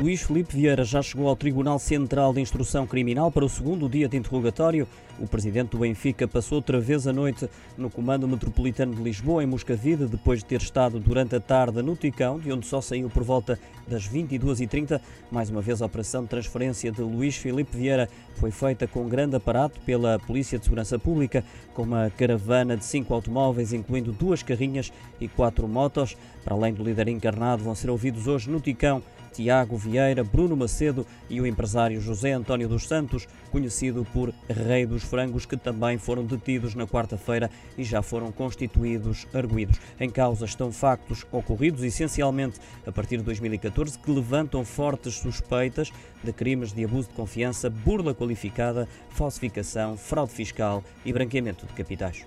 Luís Felipe Vieira já chegou ao Tribunal Central de Instrução Criminal para o segundo dia de interrogatório. O presidente do Benfica passou outra vez a noite no Comando Metropolitano de Lisboa, em Moscavide, depois de ter estado durante a tarde no Ticão, de onde só saiu por volta das 22h30. Mais uma vez, a operação de transferência de Luís Felipe Vieira foi feita com grande aparato pela Polícia de Segurança Pública, com uma caravana de cinco automóveis, incluindo duas carrinhas e quatro motos. Para além do líder encarnado, vão ser ouvidos hoje no Ticão Tiago Vieira, Bruno Macedo e o empresário José António dos Santos, conhecido por Rei dos Frangos, que também foram detidos na quarta-feira e já foram constituídos arguídos. Em causa estão factos ocorridos essencialmente a partir de 2014 que levantam fortes suspeitas de crimes de abuso de confiança, burla qualificada, falsificação, fraude fiscal e branqueamento de capitais.